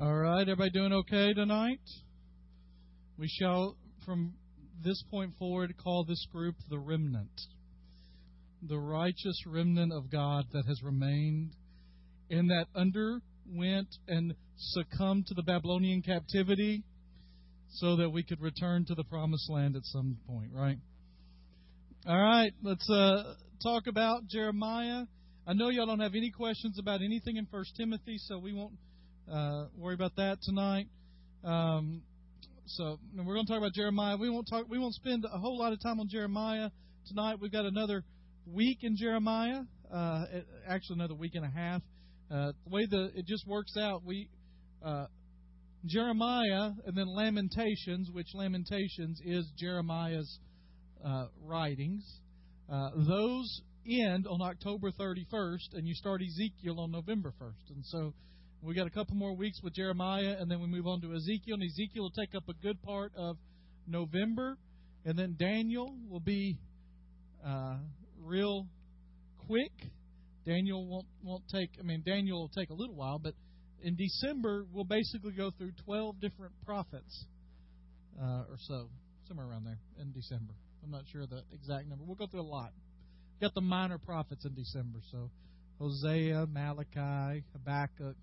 All right, everybody doing okay tonight? We shall, from this point forward, call this group the remnant. The righteous remnant of God that has remained and that underwent and succumbed to the Babylonian captivity so that we could return to the promised land at some point, right? All right, let's uh, talk about Jeremiah. I know y'all don't have any questions about anything in First Timothy, so we won't uh, worry about that tonight. Um, so we're going to talk about Jeremiah. We won't talk. We won't spend a whole lot of time on Jeremiah tonight. We've got another week in Jeremiah. Uh, actually, another week and a half. Uh, the way the it just works out, we uh, Jeremiah and then Lamentations, which Lamentations is Jeremiah's uh, writings. Uh, those end on October 31st, and you start Ezekiel on November 1st. And so we got a couple more weeks with Jeremiah, and then we move on to Ezekiel. And Ezekiel will take up a good part of November, and then Daniel will be uh, real quick. Daniel won't won't take. I mean, Daniel will take a little while, but in December we'll basically go through twelve different prophets uh, or so, somewhere around there in December. I'm not sure the exact number. We'll go through a lot. We've got the minor prophets in December, so Hosea, Malachi, Habakkuk,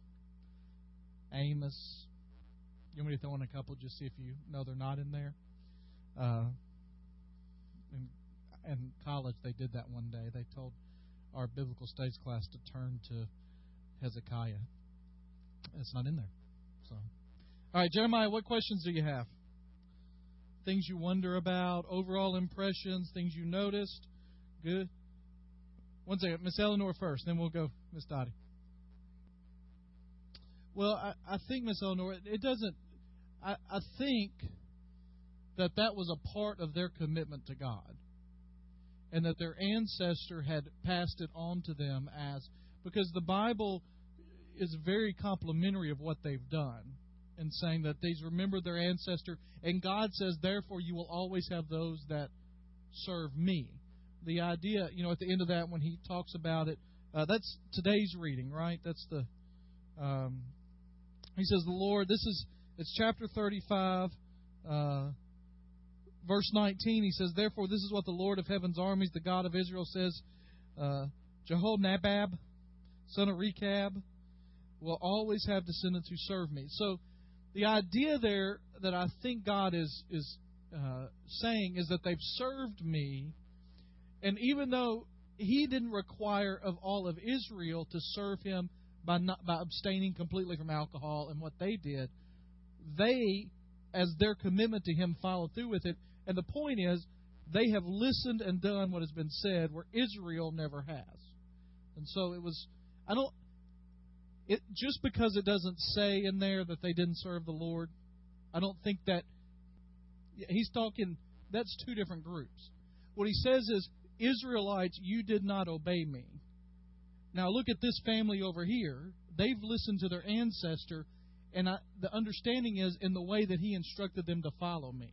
Amos. You want me to throw in a couple just see if you know they're not in there? Uh, in, in college, they did that one day. They told our biblical studies class to turn to Hezekiah. It's not in there. So, all right, Jeremiah, what questions do you have? Things you wonder about, overall impressions, things you noticed. Good. One second, Miss Eleanor first, then we'll go Miss Dottie. Well, I, I think, Miss Eleanor, it doesn't. I, I think that that was a part of their commitment to God, and that their ancestor had passed it on to them as because the Bible is very complimentary of what they've done and saying that they remember their ancestor, and God says, therefore, you will always have those that serve me. The idea, you know, at the end of that, when he talks about it, uh, that's today's reading, right? That's the um, he says, The Lord, this is, it's chapter 35, uh, verse 19. He says, Therefore, this is what the Lord of heaven's armies, the God of Israel, says uh, Jehonadab, son of Rechab, will always have descendants who serve me. So, the idea there that I think God is, is uh, saying is that they've served me, and even though He didn't require of all of Israel to serve Him by not by abstaining completely from alcohol and what they did, they, as their commitment to Him, followed through with it. And the point is, they have listened and done what has been said, where Israel never has. And so it was. I don't. It just because it doesn't say in there that they didn't serve the Lord, I don't think that he's talking. That's two different groups. What he says is, Israelites, you did not obey me. Now look at this family over here. They've listened to their ancestor, and I, the understanding is in the way that he instructed them to follow me.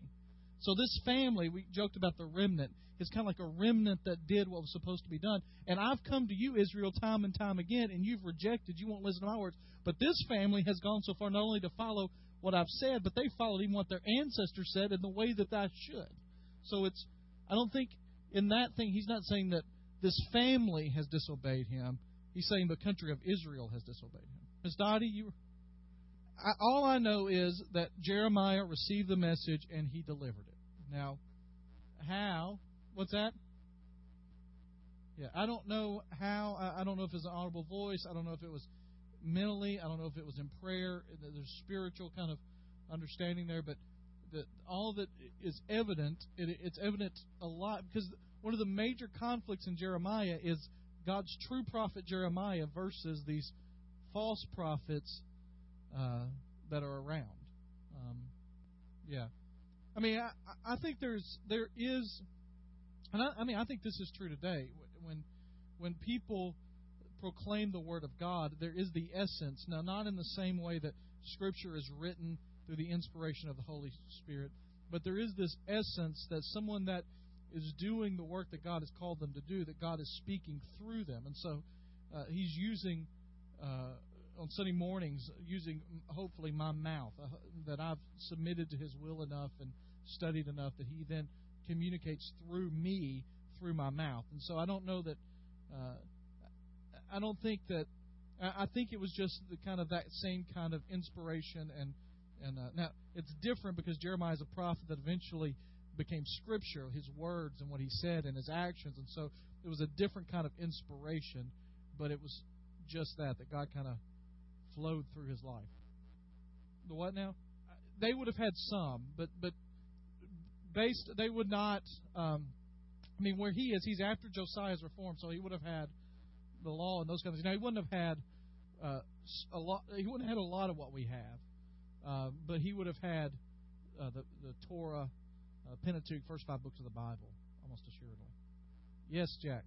So this family, we joked about the remnant, is kind of like a remnant that did what was supposed to be done. And I've come to you, Israel, time and time again, and you've rejected. You won't listen to my words. But this family has gone so far not only to follow what I've said, but they followed even what their ancestors said in the way that I should. So it's, I don't think in that thing, he's not saying that this family has disobeyed him. He's saying the country of Israel has disobeyed him. Ms. Dottie, you. I, all I know is that Jeremiah received the message and he delivered it. Now, how? What's that? Yeah, I don't know how. I, I don't know if it's an audible voice. I don't know if it was mentally. I don't know if it was in prayer. There's spiritual kind of understanding there, but the, all it is evident. It, it's evident a lot because one of the major conflicts in Jeremiah is God's true prophet Jeremiah versus these false prophets uh, that are around. Um, yeah, I mean, I, I think there's there is, and I, I mean, I think this is true today. When when people proclaim the word of God, there is the essence. Now, not in the same way that Scripture is written through the inspiration of the Holy Spirit, but there is this essence that someone that is doing the work that God has called them to do, that God is speaking through them. And so uh, he's using uh, on Sunday mornings using hopefully my mouth uh, that I've submitted to His will enough and studied enough that He then communicates through me through my mouth. And so I don't know that. Uh, I don't think that. I think it was just the kind of that same kind of inspiration and and uh, now it's different because Jeremiah is a prophet that eventually became scripture, his words and what he said and his actions, and so it was a different kind of inspiration, but it was just that that God kind of flowed through his life. The what now? They would have had some, but but based they would not. Um, I mean, where he is, he's after Josiah's reform, so he would have had the law and those kinds of things. Now he wouldn't have had uh, a lot. He wouldn't have had a lot of what we have, uh, but he would have had uh, the the Torah, uh, Pentateuch, first five books of the Bible, almost assuredly. Yes, Jack.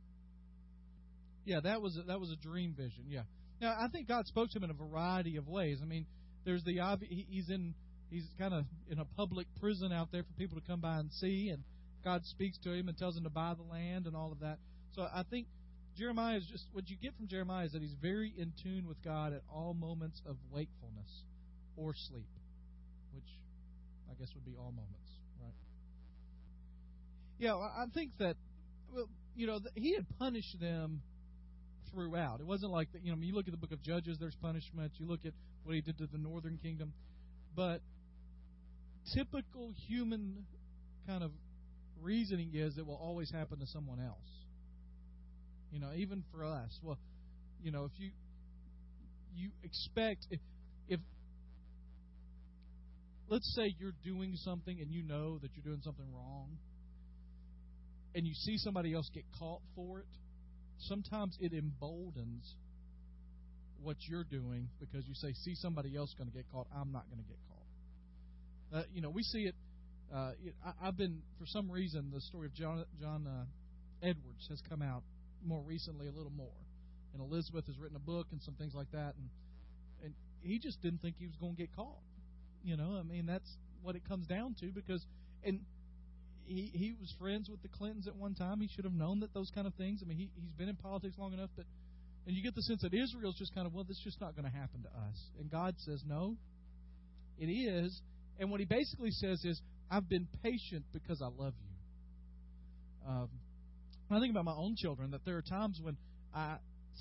Yeah, that was a, that was a dream vision. Yeah. Now I think God spoke to him in a variety of ways. I mean, there's the obvious. He's in he's kind of in a public prison out there for people to come by and see, and God speaks to him and tells him to buy the land and all of that. So I think Jeremiah is just what you get from Jeremiah is that he's very in tune with God at all moments of wakefulness or sleep, which I guess would be all moments, Yeah, I think that well, you know, he had punished them throughout. It wasn't like that. You know, you look at the book of Judges, there's punishment. You look at what he did to the northern kingdom, but typical human kind of reasoning is it will always happen to someone else. You know, even for us. Well, you know, if you you expect if, if let's say you're doing something and you know that you're doing something wrong and you see somebody else get caught for it, sometimes it emboldens what you're doing because you say, see somebody else going to get caught, I'm not going to get caught. Uh, you know, we see it. Uh, it I, have been, for some reason, the story of John, John uh, Edwards has come out more recently a little more. And Elizabeth has written a book and some things like that, and and he just didn't think he was going to get caught. You know, I mean that's what it comes down to because and he he was friends with the Clintons at one time. He should have known that those kind of things. I mean, he he's been in politics long enough that, and you get the sense that Israel's just kind of well, this is just not going to happen to us. And God says no, it is. And what he basically says is, I've been patient because I love you. Um, I think about my own children that there are times when I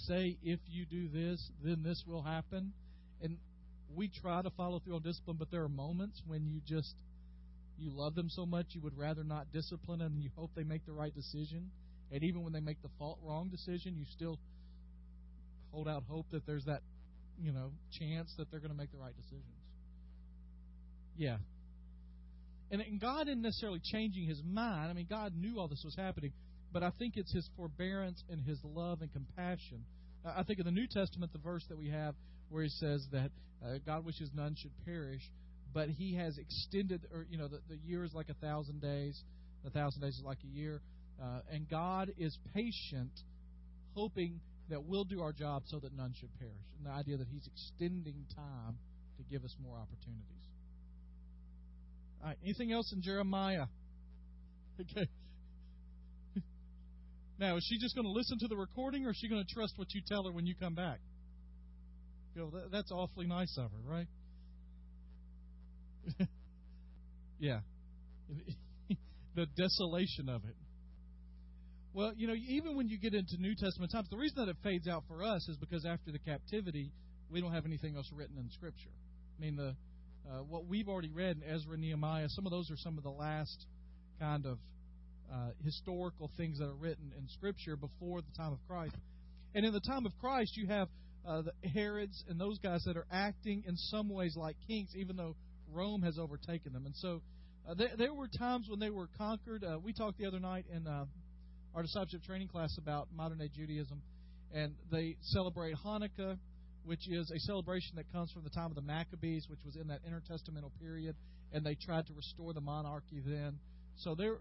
say, if you do this, then this will happen. And we try to follow through on discipline, but there are moments when you just you love them so much you would rather not discipline them and you hope they make the right decision. And even when they make the fault wrong decision, you still hold out hope that there's that, you know, chance that they're going to make the right decisions. Yeah. And, and God isn't necessarily changing his mind. I mean, God knew all this was happening but I think it's his forbearance and his love and compassion. I think in the New Testament, the verse that we have where he says that uh, God wishes none should perish, but he has extended, or you know, the, the year is like a thousand days, a thousand days is like a year, uh, and God is patient, hoping that we'll do our job so that none should perish. And the idea that he's extending time to give us more opportunities. All right, anything else in Jeremiah? Okay. Now, is she just going to listen to the recording, or is she going to trust what you tell her when you come back? You know, that, that's awfully nice of her, right? yeah. the desolation of it. Well, you know, even when you get into New Testament times, the reason that it fades out for us is because after the captivity, we don't have anything else written in Scripture. I mean, the uh, what we've already read in Ezra, Nehemiah, some of those are some of the last kind of uh, historical things that are written in Scripture before the time of Christ. And in the time of Christ, you have uh, the Herods and those guys that are acting in some ways like kings, even though Rome has overtaken them. And so uh, there, there, were times when they were conquered. Uh, we talked the other night in uh, our discipleship training class about modern day Judaism, and they celebrate Hanukkah, which is a celebration that comes from the time of the Maccabees, which was in that intertestamental period, and they tried to restore the monarchy then. So there,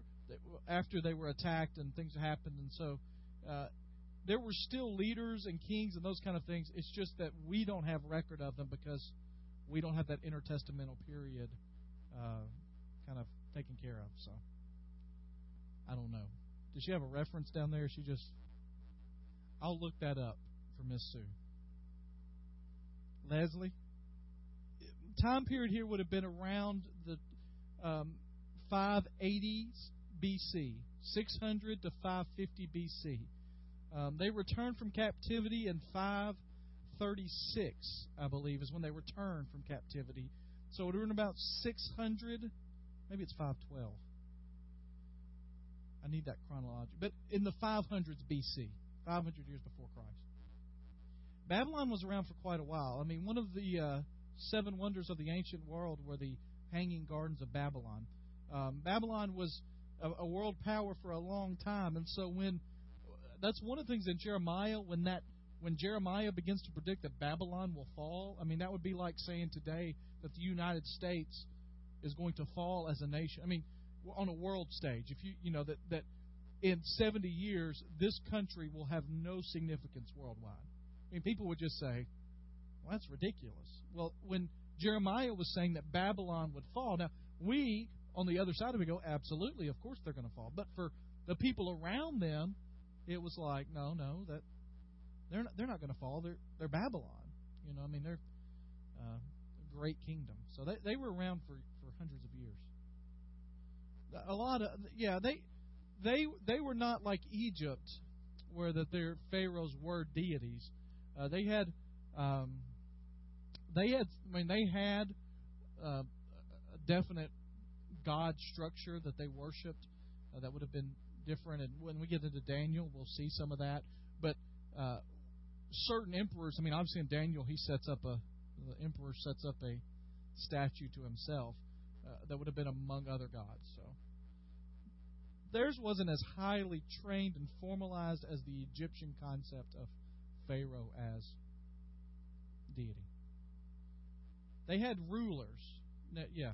after they were attacked and things happened, and so uh, there were still leaders and kings and those kind of things. It's just that we don't have record of them because we don't have that intertestamental period uh, kind of taken care of. So I don't know. Does she have a reference down there? She just. I'll look that up for Miss Sue. Leslie. Time period here would have been around the um, 580s BC, 600 to 550 BC. Um, they returned from captivity in 536, I believe, is when they returned from captivity. So we're in about 600, maybe it's 512. I need that chronology. But in the 500s BC, 500 years before Christ. Babylon was around for quite a while. I mean, one of the uh, seven wonders of the ancient world were the Hanging Gardens of Babylon. Um, Babylon was a, a world power for a long time, and so when that's one of the things in Jeremiah when that when Jeremiah begins to predict that Babylon will fall. I mean, that would be like saying today that the United States is going to fall as a nation. I mean, on a world stage, if you you know that that in 70 years this country will have no significance worldwide. I mean, people would just say, "Well, that's ridiculous." Well, when Jeremiah was saying that Babylon would fall, now we on the other side of it go, "Absolutely, of course they're going to fall." But for the people around them, it was like, "No, no, that they're not, they're not going to fall. They're they're Babylon. You know, I mean, they're uh, a great kingdom. So they they were around for for hundreds of years. A lot of yeah, they they they were not like Egypt, where that their pharaohs were deities. Uh, they had um, they had I mean they had uh, a definite god structure that they worshipped uh, that would have been different. And when we get into Daniel, we'll see some of that. But uh, certain emperors, I mean, obviously in Daniel, he sets up a the emperor sets up a statue to himself uh, that would have been among other gods. So theirs wasn't as highly trained and formalized as the Egyptian concept of Pharaoh as deity. They had rulers. Yeah.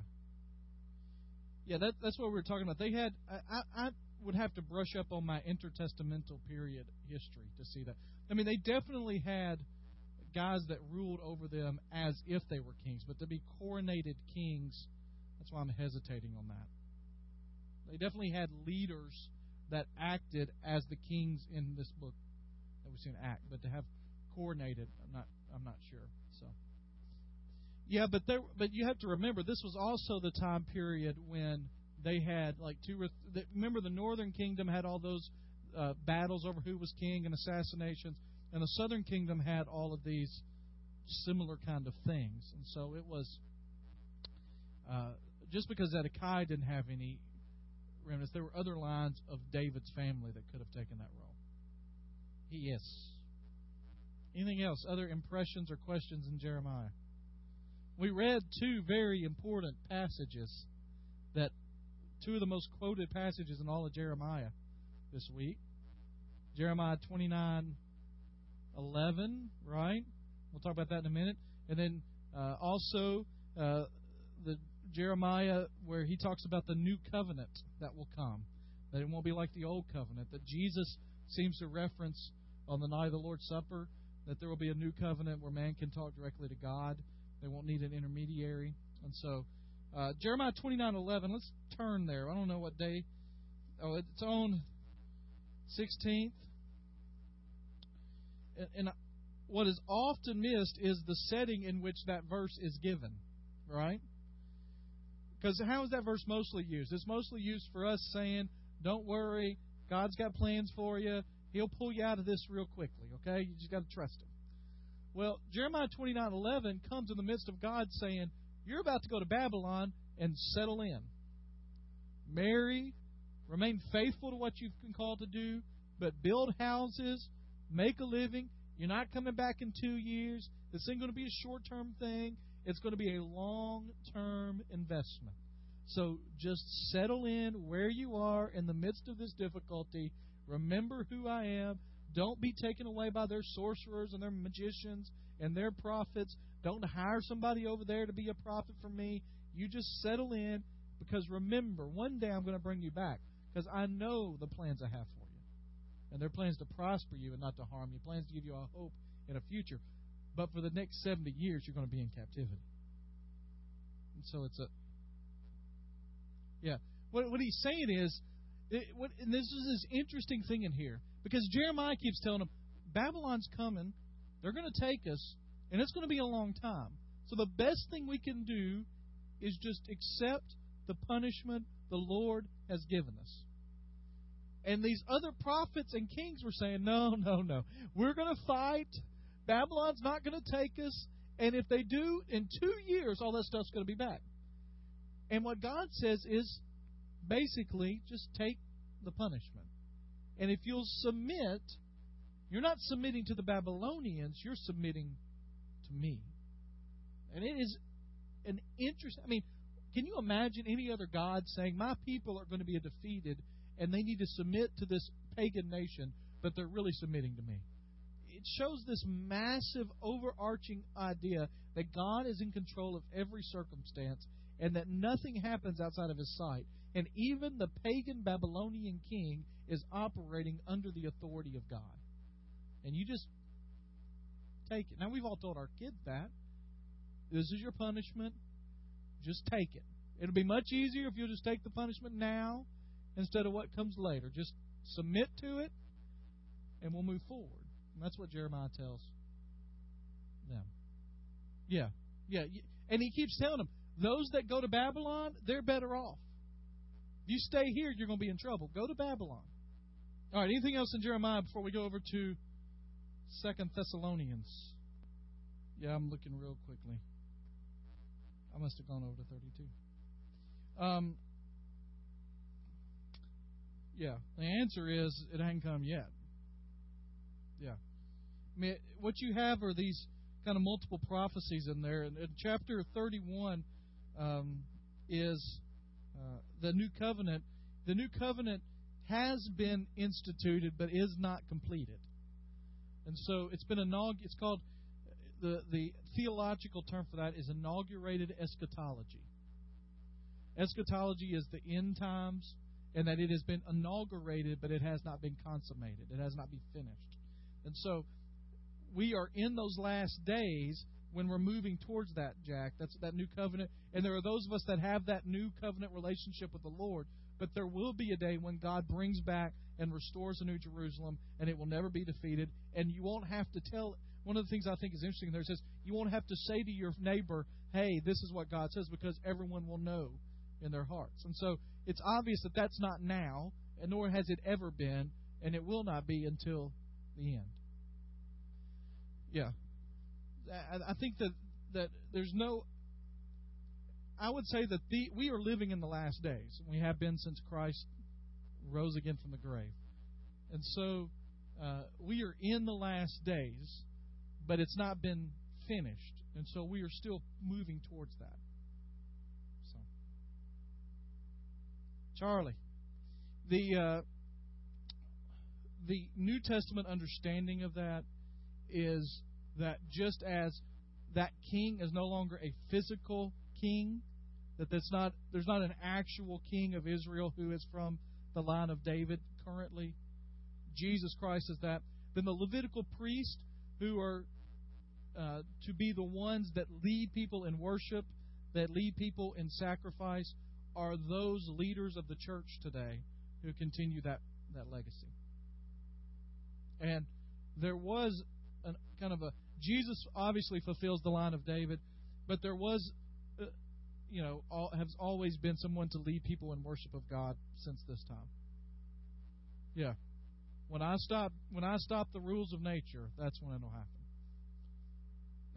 Yeah, that, that's what we were talking about. They had. I, I would have to brush up on my intertestamental period history to see that. I mean, they definitely had guys that ruled over them as if they were kings, but to be coronated kings, that's why I'm hesitating on that. They definitely had leaders that acted as the kings in this book that we see in act, but to have coronated, I'm not I'm not sure. So yeah, but there but you have to remember this was also the time period when they had like two remember the northern kingdom had all those uh, battles over who was king and assassinations, and the southern kingdom had all of these similar kind of things, and so it was uh, just because Zedekiah didn't have any remnants, there were other lines of David's family that could have taken that role. Yes. Anything else? Other impressions or questions in Jeremiah? We read two very important passages that two of the most quoted passages in all of Jeremiah this week. Jeremiah 29 11, right? We'll talk about that in a minute. And then uh, also uh, the Jeremiah where he talks about the new covenant that will come. That it won't be like the old covenant. That Jesus seems to reference on the night of the Lord's Supper that there will be a new covenant where man can talk directly to God. They won't need an intermediary. And so uh, Jeremiah 29:11. Let's turn there. I don't know what day. Oh, it's on 16th. And, and what is often missed is the setting in which that verse is given, right? Because how is that verse mostly used? It's mostly used for us saying, "Don't worry, God's got plans for you. He'll pull you out of this real quickly." Okay, you just got to trust Him. Well, Jeremiah 29:11 comes in the midst of God saying, "You're about to go to Babylon and settle in. Marry, remain faithful to what you've been called to do, but build houses, make a living. You're not coming back in two years. This ain't going to be a short term thing. It's going to be a long term investment. So just settle in where you are in the midst of this difficulty. Remember who I am. Don't be taken away by their sorcerers and their magicians and their prophets. Don't hire somebody over there to be a prophet for me. You just settle in because remember, one day I'm going to bring you back because I know the plans I have for you. And they're plans to prosper you and not to harm you, plans to give you a hope in a future. But for the next 70 years, you're going to be in captivity. And so it's a. Yeah. What, what he's saying is, it, what, and this is this interesting thing in here, because Jeremiah keeps telling them, Babylon's coming. They're going to take us. And it's going to be a long time. So the best thing we can do is just accept the punishment the Lord has given us. And these other prophets and kings were saying, no, no, no. We're going to fight. Babylon's not going to take us. And if they do, in two years, all that stuff's going to be back. And what God says is basically just take the punishment. And if you'll submit, you're not submitting to the Babylonians, you're submitting to me. And it is an interesting. I mean, can you imagine any other God saying, My people are going to be defeated and they need to submit to this pagan nation, but they're really submitting to me? It shows this massive, overarching idea that God is in control of every circumstance and that nothing happens outside of his sight. And even the pagan Babylonian king is operating under the authority of God. And you just take it. Now, we've all told our kids that. This is your punishment. Just take it. It'll be much easier if you'll just take the punishment now instead of what comes later. Just submit to it, and we'll move forward. And that's what Jeremiah tells them. Yeah, yeah. And he keeps telling them, those that go to Babylon, they're better off. If you stay here, you're going to be in trouble. Go to Babylon. All right, anything else in Jeremiah before we go over to Second Thessalonians? Yeah, I'm looking real quickly. I must have gone over to 32. Um, yeah, the answer is it hasn't come yet. Yeah. I mean, what you have are these kind of multiple prophecies in there. And in chapter 31 um, is uh, the new covenant. The new covenant has been instituted, but is not completed. And so it's been inaugurated. It's called the the theological term for that is inaugurated eschatology. Eschatology is the end times, and that it has been inaugurated, but it has not been consummated. It has not been finished. And so we are in those last days when we're moving towards that, Jack. That's that new covenant. And there are those of us that have that new covenant relationship with the Lord. But there will be a day when God brings back and restores the New Jerusalem, and it will never be defeated. And you won't have to tell. One of the things I think is interesting there says you won't have to say to your neighbor, "Hey, this is what God says," because everyone will know in their hearts. And so it's obvious that that's not now, and nor has it ever been, and it will not be until the end. Yeah, I think that that there's no. I would say that the, we are living in the last days. We have been since Christ rose again from the grave, and so uh, we are in the last days, but it's not been finished, and so we are still moving towards that. So, Charlie, the uh, the New Testament understanding of that is that just as that king is no longer a physical king, that that's not there's not an actual king of Israel who is from the line of David currently. Jesus Christ is that. Then the Levitical priests who are uh, to be the ones that lead people in worship, that lead people in sacrifice, are those leaders of the church today who continue that that legacy. And there was a kind of a Jesus obviously fulfills the line of David, but there was, uh, you know, all, has always been someone to lead people in worship of God since this time. Yeah, when I stop, when I stop the rules of nature, that's when it'll happen.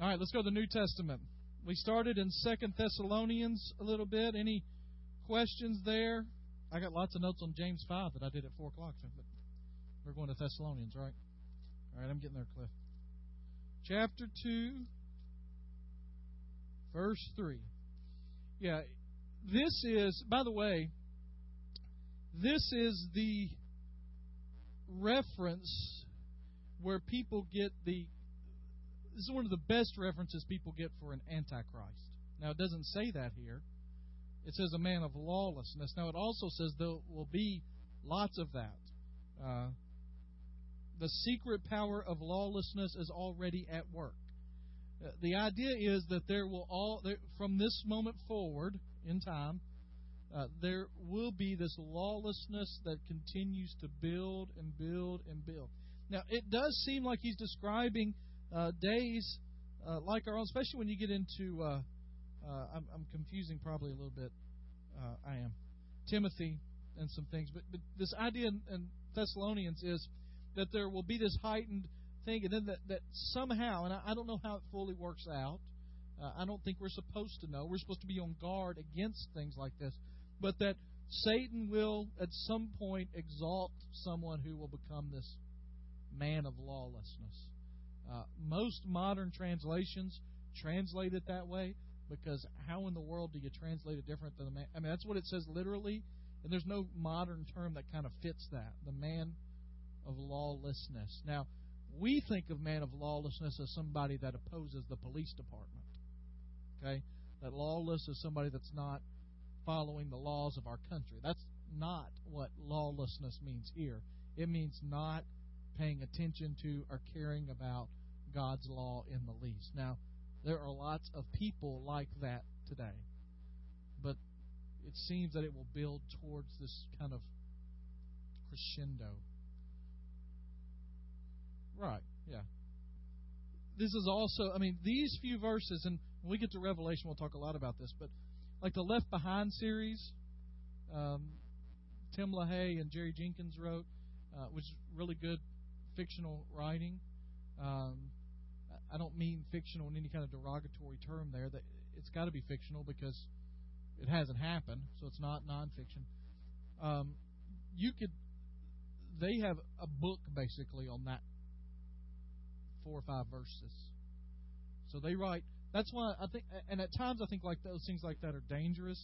All right, let's go to the New Testament. We started in Second Thessalonians a little bit. Any questions there? I got lots of notes on James five that I did at four o'clock, but we're going to Thessalonians, right? All right, I'm getting there, Cliff chapter 2, verse 3. Yeah, this is, by the way, this is the reference where people get the. This is one of the best references people get for an antichrist. Now, it doesn't say that here. It says a man of lawlessness. Now, it also says there will be lots of that. Uh, the secret power of lawlessness is already at work. Uh, the idea is that there will all there, from this moment forward in time uh, there will be this lawlessness that continues to build and build and build. Now, it does seem like he's describing uh, days uh, like our own, especially when you get into. Uh, I'm, I'm confusing probably a little bit. Uh, I am Timothy and some things, but, but this idea in, in Thessalonians is that there will be this heightened thing, and then that, that somehow, and I, I don't know how it fully works out. Uh, I don't think we're supposed to know. We're supposed to be on guard against things like this, but that Satan will at some point exalt someone who will become this man of lawlessness. Uh, most modern translations translate it that way because how in the world do you translate it different than the man? I mean, that's what it says literally, and there's no modern term that kind of fits that. The man of lawlessness. Now, we think of man of lawlessness as somebody that opposes the police department. Okay? That lawless is somebody that's not following the laws of our country. That's not what lawlessness means here. It means not paying attention to or caring about God's law in the least. Now, there are lots of people like that today. But it seems that it will build towards this kind of crescendo. Right, yeah. This is also, I mean, these few verses, and when we get to Revelation, we'll talk a lot about this, but like the Left Behind series, um, Tim LaHaye and Jerry Jenkins wrote, uh, which is really good fictional writing. Um, I don't mean fictional in any kind of derogatory term there. That it's got to be fictional because it hasn't happened, so it's not nonfiction. Um, you could. They have a book basically on that four or five verses. So they write. That's why I think, and at times I think like those things like that are dangerous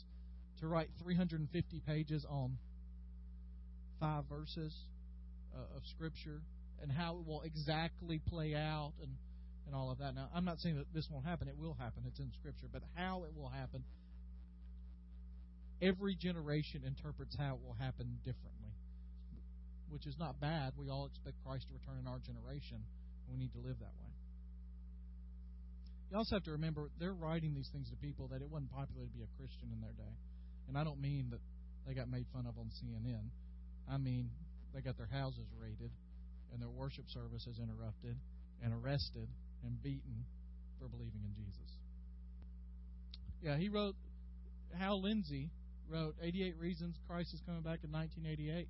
to write 350 pages on five verses uh, of scripture and how it will exactly play out and and all of that. Now, I'm not saying that this won't happen. It will happen. It's in Scripture. But how it will happen, every generation interprets how it will happen differently, which is not bad. We all expect Christ to return in our generation, and we need to live that way. You also have to remember they're writing these things to people that it wasn't popular to be a Christian in their day. And I don't mean that they got made fun of on CNN. I mean they got their houses raided and their worship services interrupted and arrested and beaten for believing in Jesus. Yeah, he wrote, Hal Lindsey wrote 88 Reasons Christ is Coming Back in 1988.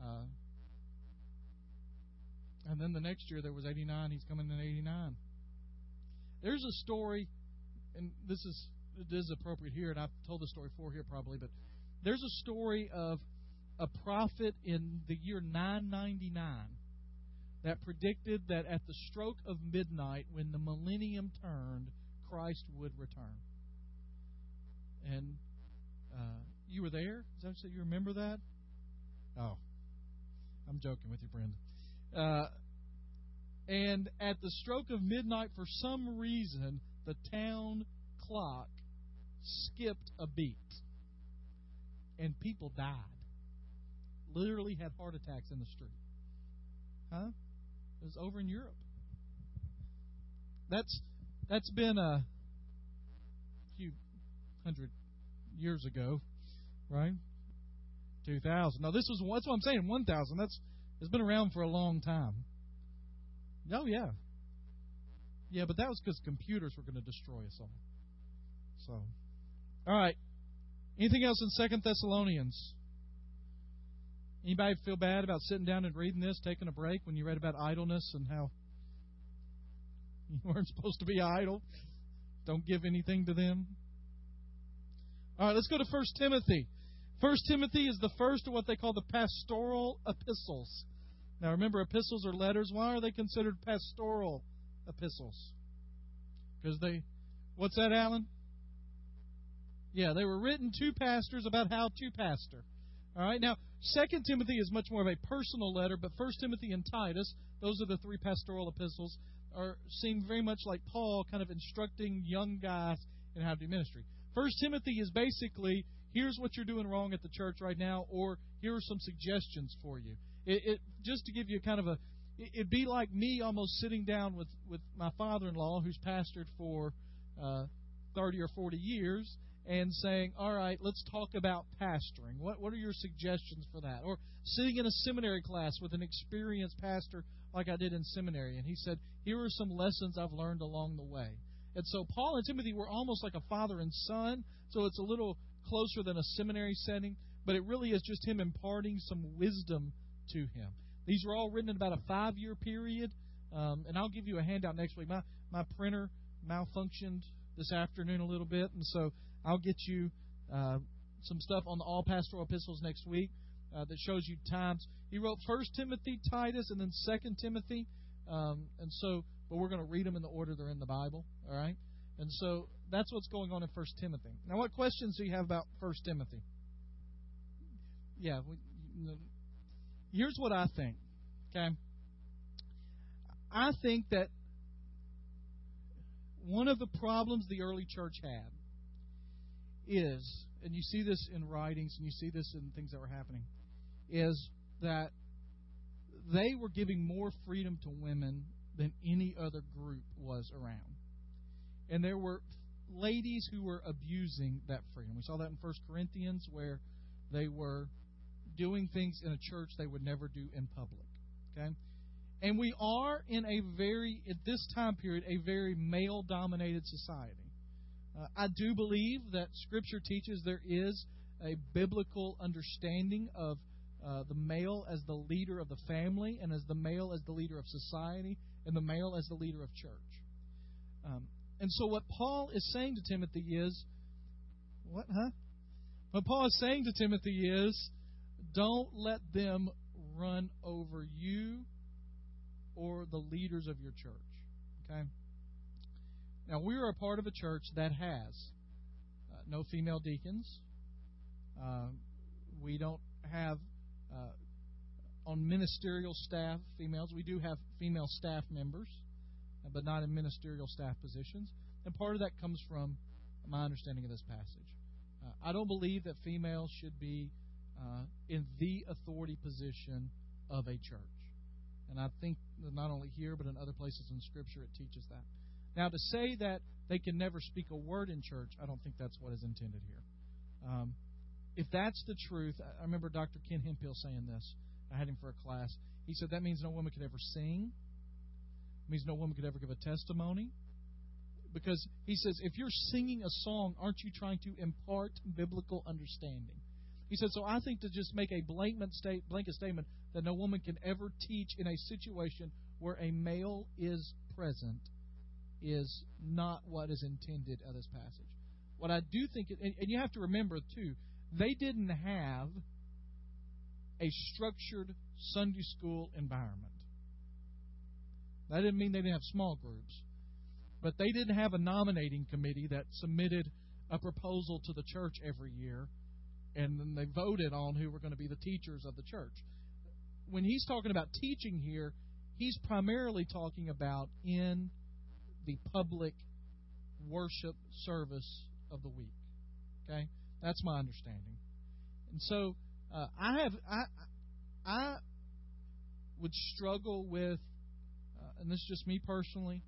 Uh, and then the next year there was 89, he's coming in 89. There's a story, and this is it is appropriate here, and I've told the story before here probably, but there's a story of a prophet in the year 999 that predicted that at the stroke of midnight, when the millennium turned, Christ would return. And uh, you were there? Is that you remember that? Oh, I'm joking with you, Brenda. Uh, and at the stroke of midnight, for some reason, the town clock skipped a beat. And people died. Literally had heart attacks in the street. Huh? Was over in Europe. That's that's been a few hundred years ago, right? Two thousand. Now this was that's what I'm saying. One thousand. That's it's been around for a long time. Oh yeah, yeah, but that was because computers were going to destroy us all. So, all right. Anything else in Second Thessalonians? Anybody feel bad about sitting down and reading this, taking a break when you read about idleness and how you weren't supposed to be idle? Don't give anything to them. All right, let's go to First Timothy. First Timothy is the first of what they call the pastoral epistles. Now remember, epistles are letters. Why are they considered pastoral epistles? Because they, what's that, Alan? Yeah, they were written to pastors about how to pastor. All right, now Second Timothy is much more of a personal letter, but First Timothy and Titus, those are the three pastoral epistles, are seem very much like Paul, kind of instructing young guys in how to do ministry. First Timothy is basically here's what you're doing wrong at the church right now, or here are some suggestions for you. It, it just to give you kind of a it'd be like me almost sitting down with with my father-in-law who's pastored for uh, 30 or 40 years and saying, "All right, let's talk about pastoring. What what are your suggestions for that?" Or sitting in a seminary class with an experienced pastor like I did in seminary, and he said, "Here are some lessons I've learned along the way." And so Paul and Timothy were almost like a father and son. So it's a little closer than a seminary setting, but it really is just him imparting some wisdom to him. These are all written in about a five year period, um, and I'll give you a handout next week. My my printer malfunctioned this afternoon a little bit, and so I'll get you uh, some stuff on the all pastoral epistles next week uh, that shows you times. He wrote First Timothy, Titus, and then Second Timothy, um, and so but we're going to read them in the order they're in the Bible. All right, and so that's what's going on in First Timothy. Now, what questions do you have about First Timothy? Yeah, we, here's what I think. Okay, I think that one of the problems the early church had is, and you see this in writings and you see this in things that were happening, is that they were giving more freedom to women than any other group was around. And there were ladies who were abusing that freedom. We saw that in First Corinthians where they were doing things in a church they would never do in public. Okay? And we are in a very, at this time period, a very male dominated society. Uh, I do believe that Scripture teaches there is a biblical understanding of uh, the male as the leader of the family, and as the male as the leader of society, and the male as the leader of church. Um, and so, what Paul is saying to Timothy is, what, huh? What Paul is saying to Timothy is, don't let them run over you or the leaders of your church. Okay? Now, we are a part of a church that has uh, no female deacons. Uh, we don't have uh, on ministerial staff females. We do have female staff members, but not in ministerial staff positions. And part of that comes from my understanding of this passage. Uh, I don't believe that females should be uh, in the authority position of a church. And I think not only here, but in other places in Scripture, it teaches that. Now, to say that they can never speak a word in church, I don't think that's what is intended here. Um, if that's the truth, I remember Dr. Ken Hemphill saying this. I had him for a class. He said that means no woman could ever sing. It means no woman could ever give a testimony. Because he says, if you're singing a song, aren't you trying to impart biblical understanding? He said, so I think to just make a blanket, state, blanket statement that no woman can ever teach in a situation where a male is present is not what is intended of this passage. What I do think, and you have to remember too, they didn't have a structured Sunday school environment. That didn't mean they didn't have small groups, but they didn't have a nominating committee that submitted a proposal to the church every year and then they voted on who were going to be the teachers of the church. When he's talking about teaching here, he's primarily talking about in the public worship service of the week. Okay, that's my understanding. And so uh, I have I I would struggle with, uh, and this is just me personally,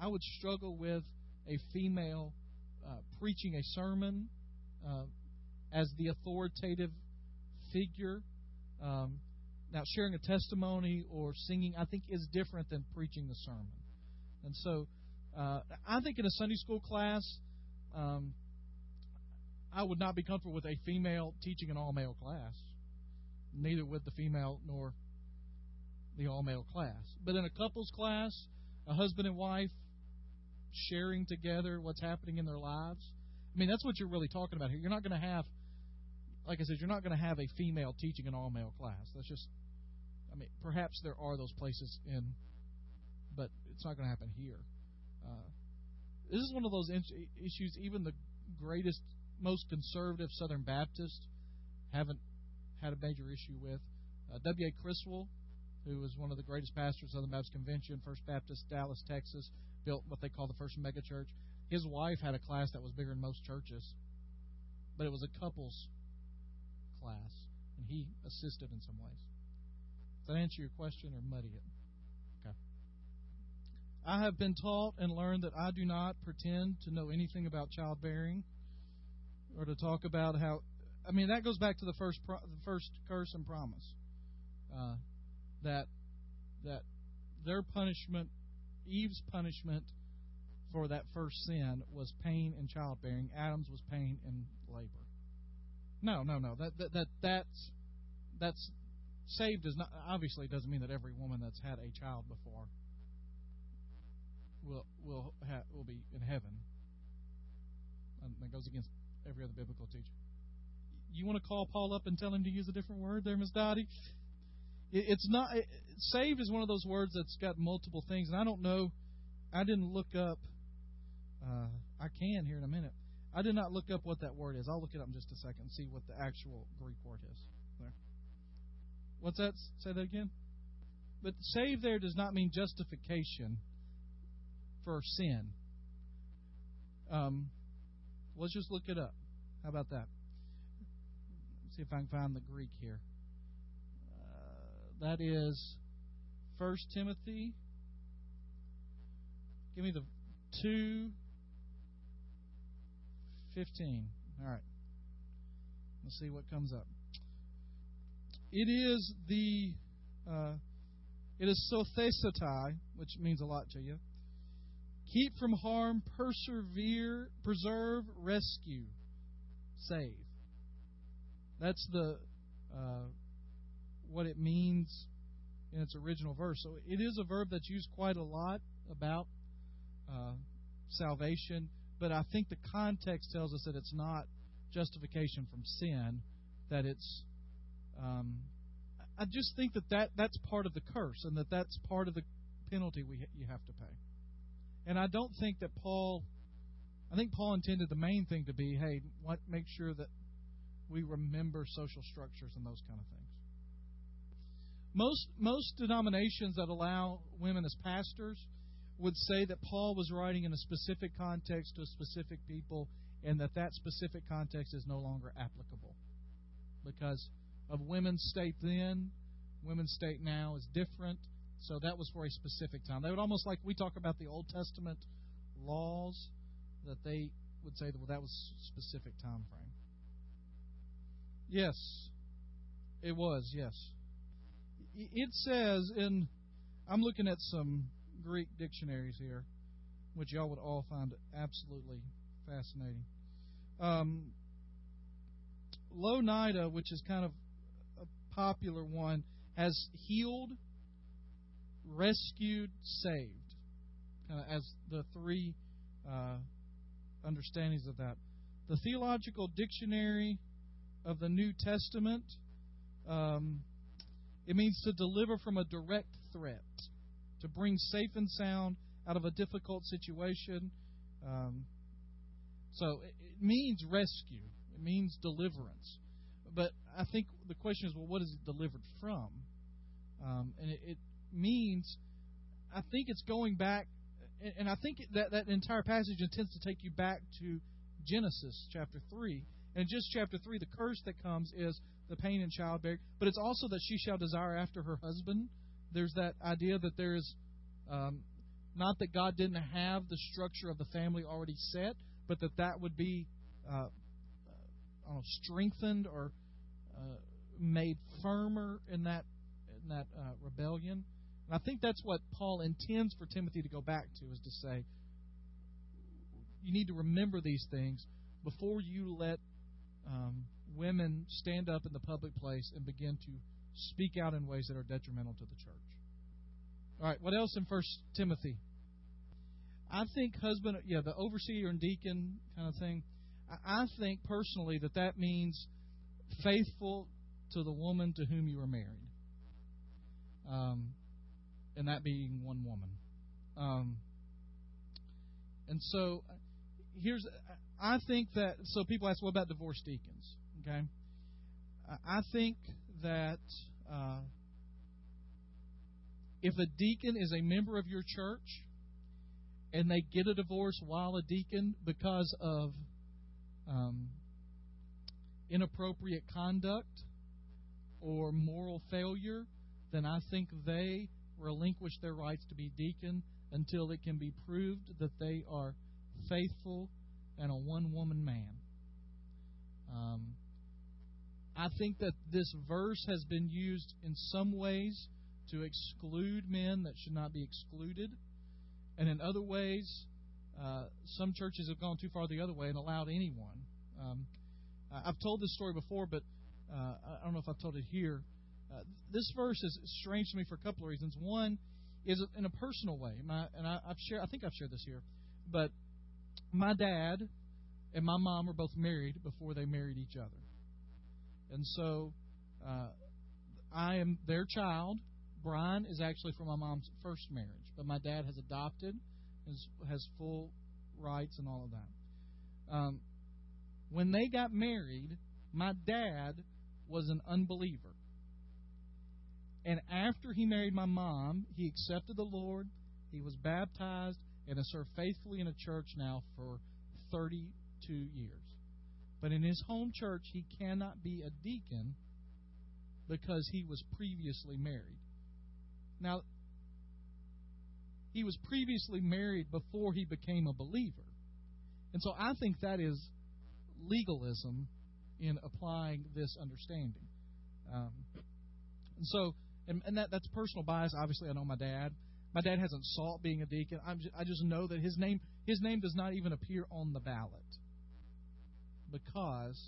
I would struggle with a female uh, preaching a sermon uh, as the authoritative figure. Um, now, sharing a testimony or singing, I think, is different than preaching the sermon. And so, uh, I think in a Sunday school class, um, I would not be comfortable with a female teaching an all male class, neither with the female nor the all male class. But in a couples class, a husband and wife sharing together what's happening in their lives, I mean, that's what you're really talking about here. You're not going to have like I said, you're not going to have a female teaching an all male class. That's just, I mean, perhaps there are those places in, but it's not going to happen here. Uh, this is one of those issues. Even the greatest, most conservative Southern Baptists haven't had a major issue with. Uh, W. A. Criswell, who was one of the greatest pastors of Southern Baptist Convention, First Baptist, Dallas, Texas, built what they call the first megachurch. His wife had a class that was bigger than most churches, but it was a couples class, and he assisted in some ways. Does that answer your question or muddy it? I have been taught and learned that I do not pretend to know anything about childbearing. or to talk about how. I mean, that goes back to the first pro, the first curse and promise uh, that that their punishment, Eve's punishment for that first sin was pain in childbearing. Adam's was pain in labor. No, no, no. That that, that that's that's saved does not obviously doesn't mean that every woman that's had a child before will will ha, will be in heaven. And that goes against every other biblical teaching. You want to call Paul up and tell him to use a different word there, Miss Dottie? It, it's not it, is one of those words that's got multiple things, and I don't know. I didn't look up. Uh, I can here in a minute. I did not look up what that word is. I'll look it up in just a second and see what the actual Greek word is. There. What's that? Say that again. But save there does not mean justification for sin. Um, let's just look it up. How about that? Let's see if I can find the Greek here. Uh, that is First Timothy. Give me the two fifteen. All right. Let's see what comes up. It is the uh, it is sothesatai, which means a lot to you. Keep from harm, persevere, preserve, rescue, save. That's the uh, what it means in its original verse. So it is a verb that's used quite a lot about uh, salvation, but I think the context tells us that it's not justification from sin, that it's. Um, I just think that, that that's part of the curse, and that that's part of the penalty we you have to pay. And I don't think that Paul. I think Paul intended the main thing to be, hey, what, make sure that we remember social structures and those kind of things. Most most denominations that allow women as pastors would say that Paul was writing in a specific context to a specific people, and that that specific context is no longer applicable because of women's state then, women's state now is different. So that was for a specific time. They would almost like we talk about the Old Testament laws that they would say that well that was specific time frame. Yes, it was. Yes, it says in. I'm looking at some Greek dictionaries here, which y'all would all find absolutely fascinating. Um, Louw-Nida, which is kind of a popular one, has healed, rescued, saved, kind of as the three uh, understandings of that. The Theological Dictionary of the New Testament, um, it means to deliver from a direct threat, to bring safe and sound out of a difficult situation. Um, so it, means rescue, it means deliverance. But I think the question is, well, what is it delivered from? Um, and it, it means, I think it's going back, and I think that that entire passage intends to take you back to Genesis chapter 3. And just chapter 3, the curse that comes is the pain in childbearing, but it's also that she shall desire after her husband. There's that idea that there is um, not that God didn't have the structure of the family already set, but that that would be uh, know, strengthened or uh, made firmer in that in that uh, rebellion. And I think that's what Paul intends for Timothy to go back to is to say, you need to remember these things before you let um, women stand up in the public place and begin to speak out in ways that are detrimental to the church. All right, what else in First Timothy? I think husband, yeah, the overseer and deacon kind of thing. I think personally that that means faithful to the woman to whom you are married um, and that being one woman. Um, and so here's I think that so people ask what about divorced deacons? Okay, I think that uh, if a deacon is a member of your church and they get a divorce while a deacon because of um, inappropriate conduct or moral failure, then I think they relinquish their rights to be deacon until it can be proved that they are faithful and a one woman man. I think that this verse has been used in some ways to exclude men that should not be excluded, and in other ways, uh, some churches have gone too far the other way and allowed anyone. Um, I've told this story before, but uh, I don't know if I've told it here. Uh, this verse is strange to me for a couple of reasons. One is in a personal way, my, and I, I've shared. I think I've shared this here, but my dad and my mom were both married before they married each other, and so uh, I am their child. Brian is actually from my mom's first marriage, but my dad has adopted, has, has full rights and all of that. Um, when they got married, my dad was an unbeliever. And after he married my mom, he accepted the Lord, he was baptized, and has served faithfully in a church now for 32 years. But in his home church, he cannot be a deacon because he was previously married. Now, he was previously married before he became a believer. And so I think that is legalism in applying this understanding. Um, and so, and, and, that that's personal bias. Obviously, I know my dad. My dad hasn't sought being a deacon. I'm just, I just know that his name his name does not even appear on the ballot because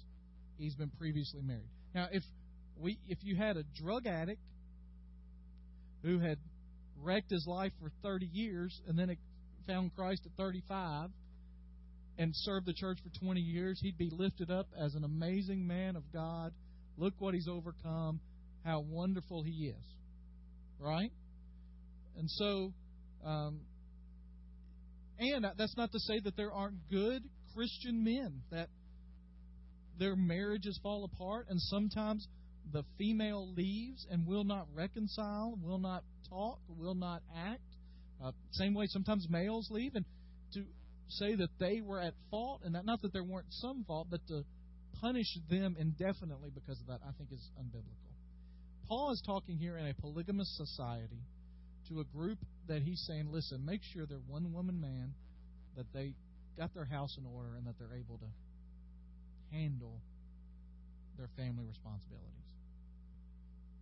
he's been previously married. Now, if we if you had a drug addict who had wrecked his life for 30 years and then found Christ at 35 and served the church for 20 years, he'd be lifted up as an amazing man of God. Look what he's overcome, how wonderful he is. Right? And so, um, and that's not to say that there aren't good Christian men that their marriages fall apart, and sometimes the female leaves and will not reconcile, will not talk, will not act. Uh, same way, sometimes males leave, and to say that they were at fault, and that not that there weren't some fault, but to punish them indefinitely because of that, I think is unbiblical. Paul is talking here in a polygamous society to a group that he's saying, listen, make sure they're one woman man, that they got their house in order, and that they're able to handle their family responsibilities.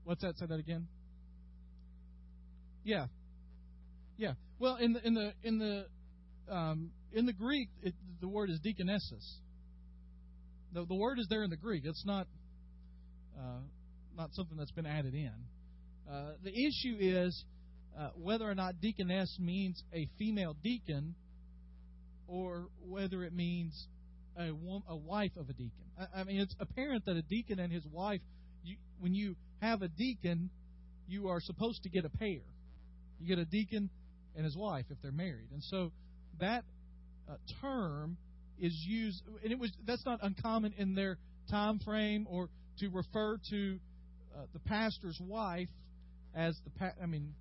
What's that? Say that again. Yeah, yeah. Well, in the in the in the um, in the Greek, it, the word is deaconesses. The, the word is there in the Greek. It's not uh, not something that's been added in. Uh, the issue is uh, whether or not deaconess means a female deacon, or whether it means a, a wife of a deacon. I, I mean, it's apparent that a deacon and his wife, you, when you have a deacon, you are supposed to get a pair. You get a deacon and his wife if they're married. And so that uh, term is used, and it was that's not uncommon in their time frame or to refer to uh, the pastor's wife as the pa- I mean,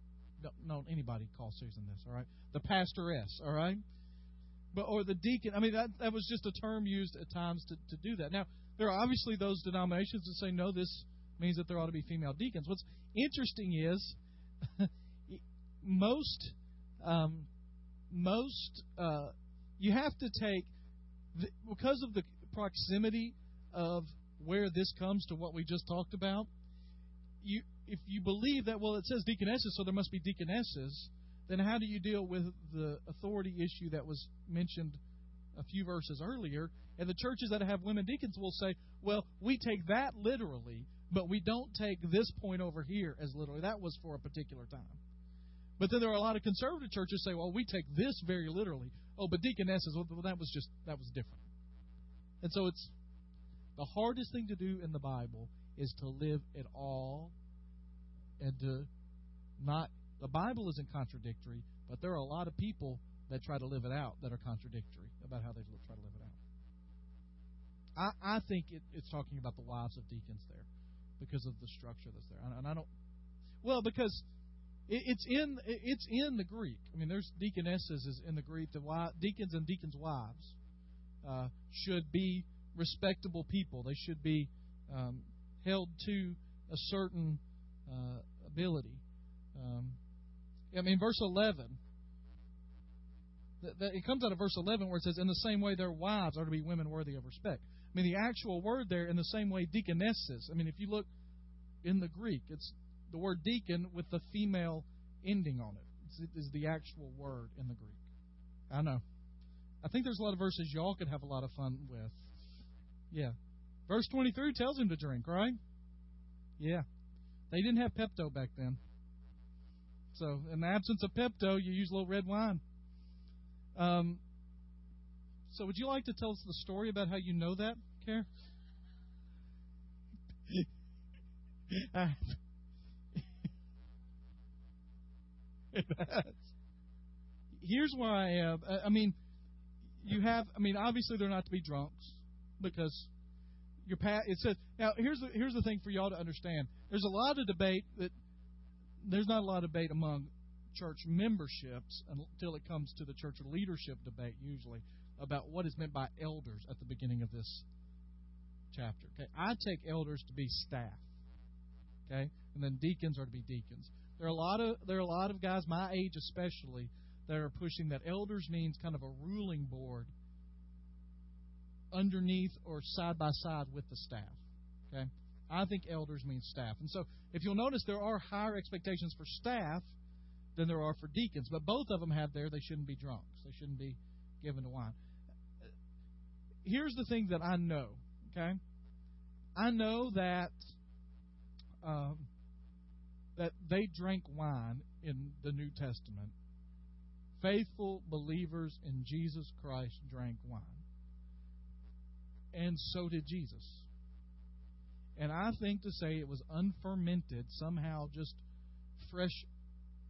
don't, anybody call Susan this, all right? The pastoress, all right? But or the deacon. I mean, that that was just a term used at times to to do that. Now there are obviously those denominations that say no, this means that there ought to be female deacons. What's interesting is most um, most uh, you have to take the, because of the proximity of where this comes to what we just talked about. You, if you believe that well, it says deaconesses, so there must be deaconesses. Then how do you deal with the authority issue that was mentioned a few verses earlier? And the churches that have women deacons will say, well, we take that literally, but we don't take this point over here as literally. That was for a particular time. But then there are a lot of conservative churches say, well, we take this very literally. Oh, but deaconesses, well, that was just that was different. And so it's the hardest thing to do in the Bible is to live it all and to not. The Bible isn't contradictory, but there are a lot of people that try to live it out that are contradictory about how they try to live it out. I, I think it, it's talking about the wives of deacons there because of the structure that's there. And I don't. Well, because it's in it's in the Greek. I mean, there's deaconesses is in the Greek. The deacons and deacons' wives uh, should be respectable people. They should be um, held to a certain uh, ability. Um, I mean, verse 11. it comes out of verse 11 where it says, In the same way, their wives are to be women worthy of respect. I mean, the actual word there, in the same way, deaconesses. I mean, if you look in the Greek, it's the word deacon with the female ending on it. It is the actual word in the Greek. I know. I think there's a lot of verses y'all could have a lot of fun with. Yeah. Verse 23 tells him to drink, right? Yeah. They didn't have Pepto back then. So, in the absence of Pepto, you use a little red wine. Um, so, would you like to tell us the story about how you know that, Karen? Here's why I have. I mean, you have. I mean, obviously they're not to be drunks because your pat. It says now. Here's the here's the thing for y'all to understand. There's a lot of debate that there's not a lot of debate among church memberships until it comes to the church leadership debate usually about what is meant by elders at the beginning of this chapter. Okay, I take elders to be staff. Okay, and then deacons are to be deacons. There are a lot of there are a lot of guys my age especially that are pushing that elders means kind of a ruling board underneath or side by side with the staff. Okay? I think elders means staff. And so if you'll notice there are higher expectations for staff than there are for deacons, but both of them have there they shouldn't be drunks. They shouldn't be given to wine. Here's the thing that I know, okay? I know that um, that they drank wine in the New Testament. Faithful believers in Jesus Christ drank wine. And so did Jesus. And I think to say it was unfermented, somehow just fresh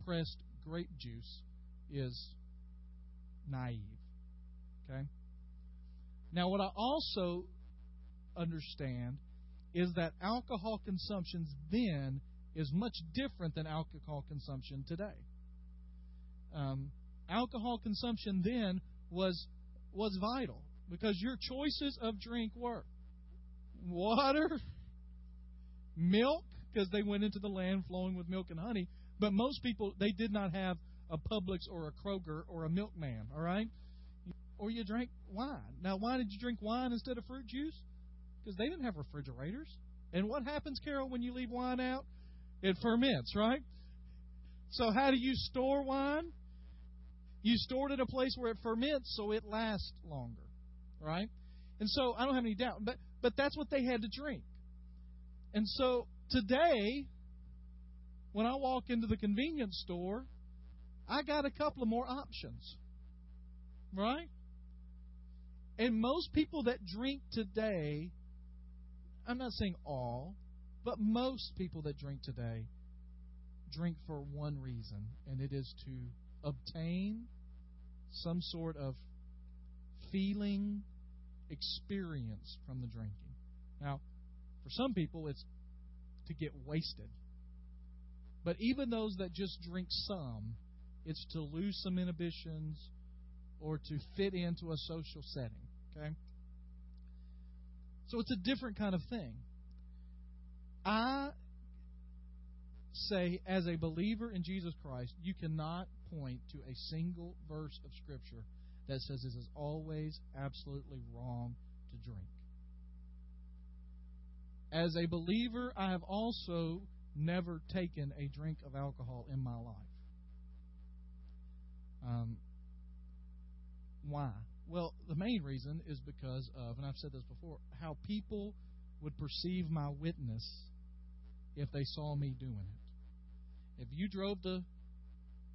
pressed grape juice, is naive. Okay? Now, what I also understand is that alcohol consumption then is much different than alcohol consumption today. Um, alcohol consumption then was was vital because your choices of drink were water, milk, because they went into the land flowing with milk and honey. But most people they did not have a Publix or a Kroger or a milkman. All right, or you drank wine. Now, why did you drink wine instead of fruit juice? Because they didn't have refrigerators. And what happens, Carol, when you leave wine out? It ferments, right? So, how do you store wine? You store it at a place where it ferments so it lasts longer, right? And so, I don't have any doubt, but but that's what they had to drink. And so, today, when I walk into the convenience store, I got a couple of more options, right? And most people that drink today, I'm not saying all, but most people that drink today drink for one reason, and it is to obtain some sort of feeling, experience from the drinking. Now, for some people, it's to get wasted. But even those that just drink some, it's to lose some inhibitions or to fit into a social setting. Okay? So it's a different kind of thing. I say, as a believer in Jesus Christ, you cannot point to a single verse of Scripture that says this is always absolutely wrong to drink. As a believer, I have also never taken a drink of alcohol in my life. Um, why? Well, the main reason is because of, and I've said this before, how people would perceive my witness if they saw me doing it. If you drove to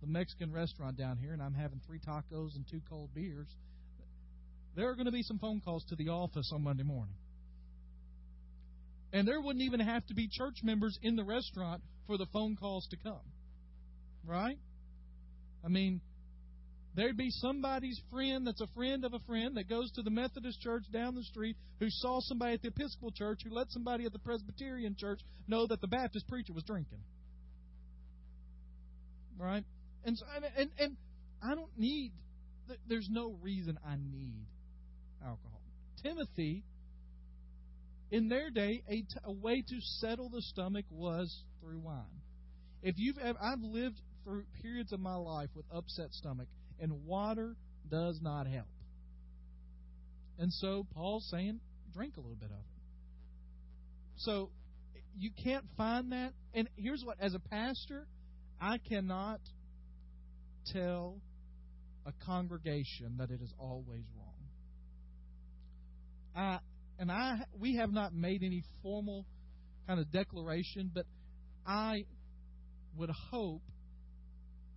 the Mexican restaurant down here and I'm having three tacos and two cold beers, there are going to be some phone calls to the office on Monday morning. And there wouldn't even have to be church members in the restaurant for the phone calls to come. Right? I mean, There'd be somebody's friend that's a friend of a friend that goes to the Methodist church down the street who saw somebody at the Episcopal church who let somebody at the Presbyterian church know that the Baptist preacher was drinking. Right? And so, and and I don't need there's no reason I need alcohol. Timothy in their day a, t- a way to settle the stomach was through wine. If you've I've lived through periods of my life with upset stomach and water does not help. And so Paul's saying, drink a little bit of it. So you can't find that. And here's what, as a pastor, I cannot tell a congregation that it is always wrong. I and I we have not made any formal kind of declaration, but I would hope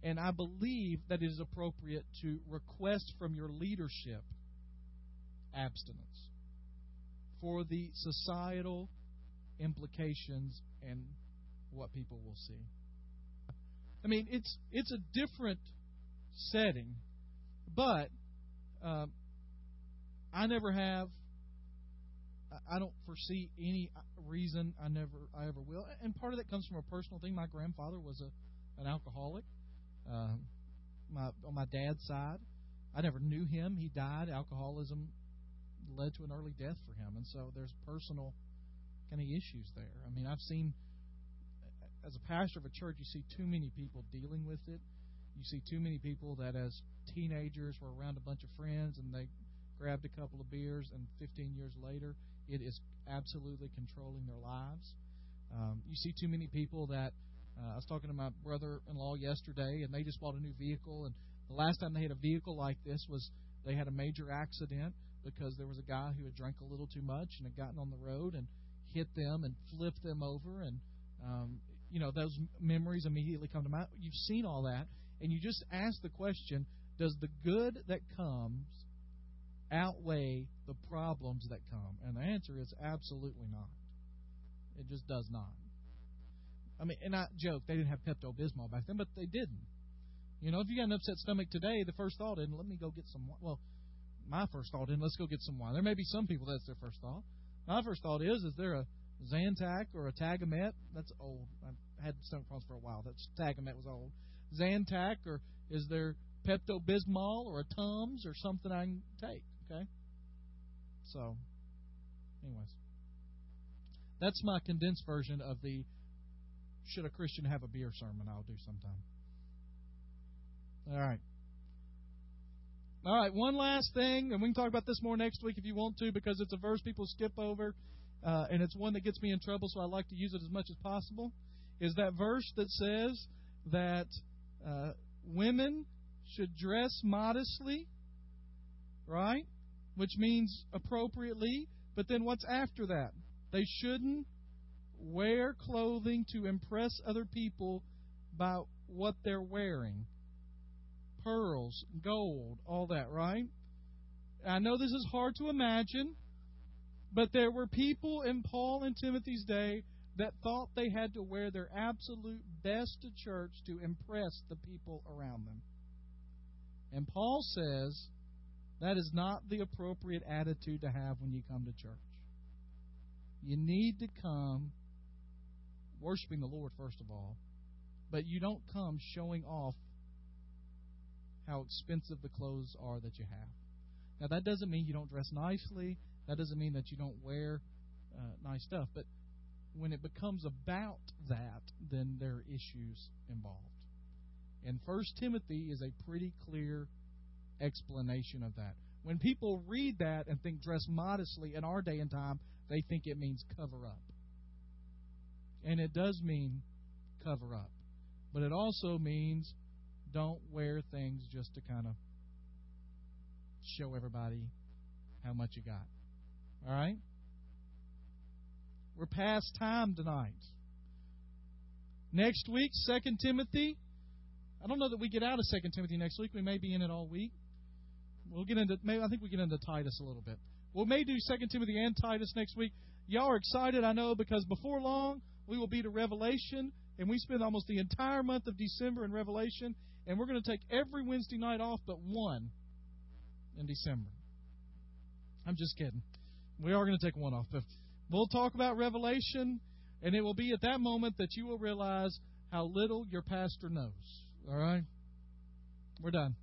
and I believe that it is appropriate to request from your leadership abstinence for the societal implications and what people will see. I mean, it's it's a different setting, but uh, I never have. I don't foresee any reason I never I ever will, and part of that comes from a personal thing. My grandfather was a an alcoholic. Uh, my on my dad's side, I never knew him. He died. Alcoholism led to an early death for him, and so there's personal kind of issues there. I mean, I've seen as a pastor of a church, you see too many people dealing with it. You see too many people that, as teenagers, were around a bunch of friends and they grabbed a couple of beers, and 15 years later, it is absolutely controlling their lives. Um, you see too many people that uh, I was talking to my brother-in-law yesterday, and they just bought a new vehicle. And the last time they had a vehicle like this was they had a major accident because there was a guy who had drank a little too much and had gotten on the road and hit them and flipped them over. And um, you know those memories immediately come to mind. You've seen all that, and you just ask the question: Does the good that comes outweigh the problems that come? And the answer is absolutely not. It just does not. I mean, and I joke they didn't have Pepto Bismol back then, but they didn't. You know, if you got an upset stomach today, the first thought isn't let me go get some. Well, my first thought isn't let's go get some wine. There may be some people that's their first thought. My first thought is is there a Zantac or a Tagamet? That's old. I've had stomach problems for a while. That's Tagamet was old. Zantac or is there Pepto Bismol or a Tums or something I can take? Okay. So, anyways, that's my condensed version of the should a Christian have a beer sermon? I'll do sometime. All right. All right, one last thing, and we can talk about this more next week if you want to, because it's a verse people skip over, uh, and it's one that gets me in trouble, so I like to use it as much as possible. Is that verse that says that uh, women should dress modestly, right? Which means appropriately, but then what's after that? They shouldn't wear clothing to impress other people by what they're wearing pearls, gold, all that, right? I know this is hard to imagine, but there were people in Paul and Timothy's day that thought they had to wear their absolute best to church to impress the people around them. And Paul says that is not the appropriate attitude to have when you come to church. You need to come worshiping the Lord, first of all, but you don't come showing off how expensive the clothes are that you have. Now, that doesn't mean you don't dress nicely, that doesn't mean that you don't wear uh, nice stuff, but when it becomes about that, then there are issues involved. And First Timothy is a pretty clear explanation of that. When people read that and think dress modestly in our day and time, they think it means cover up. And it does mean cover up. But it also means don't wear things just to kind of show everybody how much you got. All right? We're past time tonight. Next week, Second Timothy. I don't know that we get out of Second Timothy next week. We may be in it all week. We'll get into. Maybe I think we get into Titus a little bit. We may do Second Timothy and Titus next week. Y'all are excited, I know, because before long we will be to Revelation, and we spend almost the entire month of December in Revelation, and we're going to take every Wednesday night off but one in December. I'm just kidding. We are going to take one off, but we'll talk about Revelation, and it will be at that moment that you will realize how little your pastor knows. All right? We're done.